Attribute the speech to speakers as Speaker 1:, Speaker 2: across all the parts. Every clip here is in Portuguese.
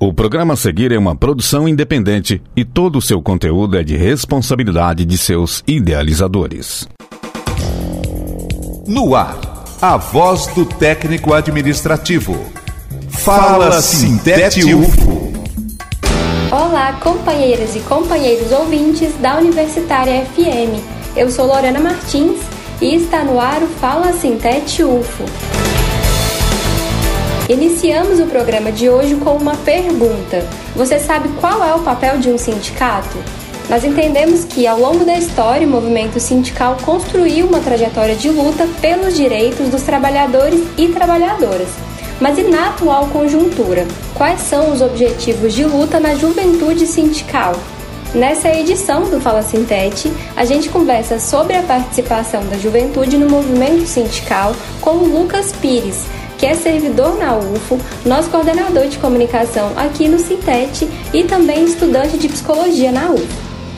Speaker 1: O programa a seguir é uma produção independente e todo o seu conteúdo é de responsabilidade de seus idealizadores.
Speaker 2: No ar, a voz do técnico administrativo. Fala Sintete UFO.
Speaker 3: Olá, companheiras e companheiros ouvintes da Universitária FM. Eu sou Lorena Martins e está no ar o Fala Sintete UFO. Iniciamos o programa de hoje com uma pergunta. Você sabe qual é o papel de um sindicato? Nós entendemos que, ao longo da história, o movimento sindical construiu uma trajetória de luta pelos direitos dos trabalhadores e trabalhadoras. Mas e na atual conjuntura? Quais são os objetivos de luta na juventude sindical? Nessa edição do Fala Sintete, a gente conversa sobre a participação da juventude no movimento sindical com o Lucas Pires, que é servidor na UFO, nosso coordenador de comunicação aqui no Sintete e também estudante de psicologia na UFO.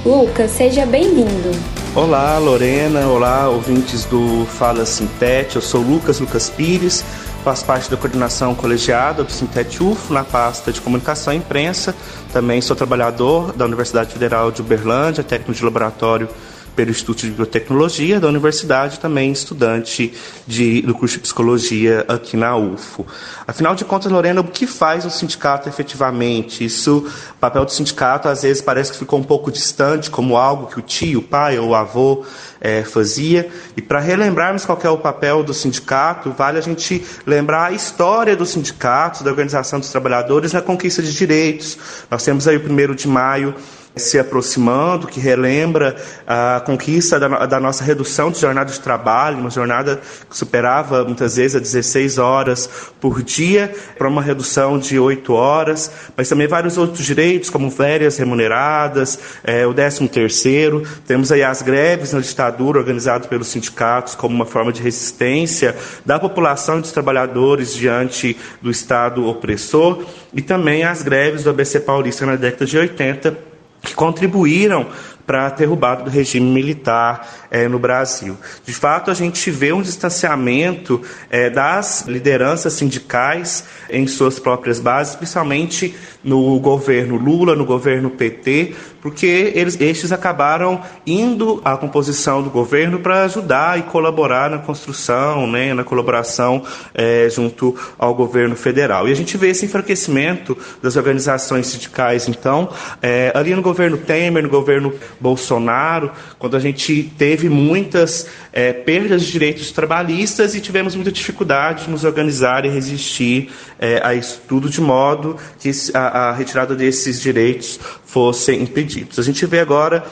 Speaker 3: Lucas, seja bem-vindo.
Speaker 4: Olá, Lorena. Olá, ouvintes do Fala Sintete. Eu sou Lucas Lucas Pires, faço parte da coordenação colegiada do Sintete UFO na pasta de comunicação e imprensa. Também sou trabalhador da Universidade Federal de Uberlândia, técnico de laboratório pelo Instituto de Biotecnologia da universidade, também estudante de, do curso de Psicologia aqui na UFO. Afinal de contas, Lorena, o que faz o sindicato efetivamente? Isso, o papel do sindicato às vezes parece que ficou um pouco distante, como algo que o tio, o pai ou o avô é, fazia. E para relembrarmos qual é o papel do sindicato, vale a gente lembrar a história dos sindicatos, da organização dos trabalhadores na conquista de direitos. Nós temos aí o primeiro de maio se aproximando, que relembra a conquista da, da, nossa redução de jornada de trabalho, uma jornada que superava muitas vezes a 16 horas por dia, para uma redução de 8 horas, mas também vários outros direitos, como férias remuneradas, é, o 13 terceiro, temos aí as greves na ditadura organizadas pelos sindicatos como uma forma de resistência da população dos trabalhadores diante do Estado opressor, e também as greves do ABC Paulista na década de 80, que contribuíram para a derrubada do regime militar é, no Brasil. De fato, a gente vê um distanciamento é, das lideranças sindicais em suas próprias bases, especialmente no governo Lula, no governo PT, porque eles, estes acabaram indo à composição do governo para ajudar e colaborar na construção, né, na colaboração é, junto ao governo federal. E a gente vê esse enfraquecimento das organizações sindicais, então, é, ali no governo Temer, no governo Bolsonaro, quando a gente teve muitas é, perdas de direitos trabalhistas e tivemos muita dificuldade de nos organizar e resistir é, a isso tudo de modo que a, a retirada desses direitos fosse impedidos. A gente vê agora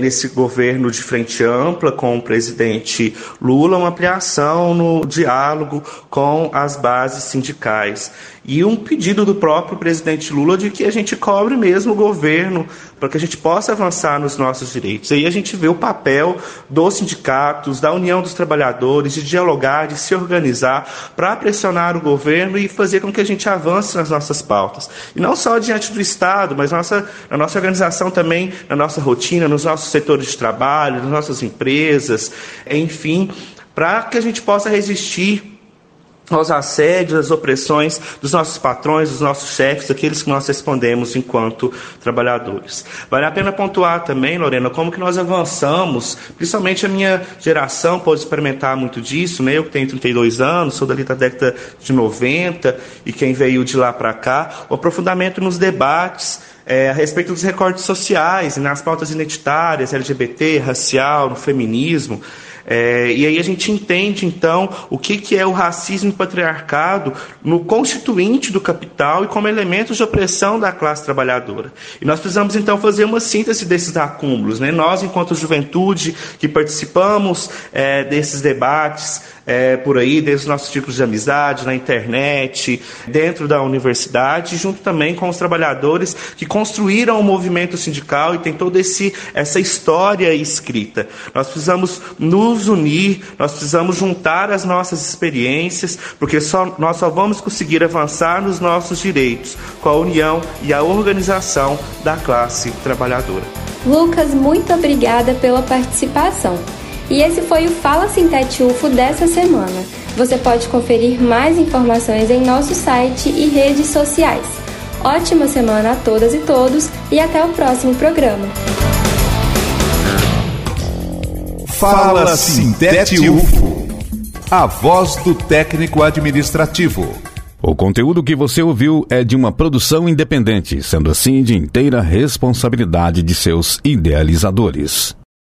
Speaker 4: nesse governo de frente ampla com o presidente Lula uma ampliação no diálogo com as bases sindicais e um pedido do próprio presidente Lula de que a gente cobre mesmo o governo para que a gente possa avançar nos nossos direitos. Aí a gente vê o papel dos sindicatos, da União dos Trabalhadores, de dialogar, de se organizar para pressionar o governo e fazer com que a gente avance nas nossas pautas. E não só diante do Estado, mas nossa, na nossa organização também, na nossa rotina, nos nossos setores de trabalho, nas nossas empresas, enfim, para que a gente possa resistir aos assédios, às opressões dos nossos patrões, dos nossos chefes, aqueles que nós respondemos enquanto trabalhadores. Vale a pena pontuar também, Lorena, como que nós avançamos, principalmente a minha geração pode experimentar muito disso, né? Eu que tenho 32 anos, sou dali da década de 90 e quem veio de lá para cá, o aprofundamento nos debates é, a respeito dos recortes sociais, nas pautas identitárias, LGBT, racial, no feminismo. É, e aí a gente entende, então, o que, que é o racismo e patriarcado no constituinte do capital e como elementos de opressão da classe trabalhadora. E nós precisamos, então, fazer uma síntese desses acúmulos. Né? Nós, enquanto juventude, que participamos é, desses debates, é, por aí, desde os nossos círculos de amizade, na internet, dentro da universidade, junto também com os trabalhadores que construíram o movimento sindical e tem toda essa história escrita. Nós precisamos nos unir, nós precisamos juntar as nossas experiências, porque só, nós só vamos conseguir avançar nos nossos direitos com a união e a organização da classe trabalhadora.
Speaker 3: Lucas, muito obrigada pela participação. E esse foi o Fala Sintete UFO dessa semana. Você pode conferir mais informações em nosso site e redes sociais. Ótima semana a todas e todos e até o próximo programa.
Speaker 2: Fala Sintete UFO, a voz do técnico administrativo.
Speaker 1: O conteúdo que você ouviu é de uma produção independente, sendo assim de inteira responsabilidade de seus idealizadores.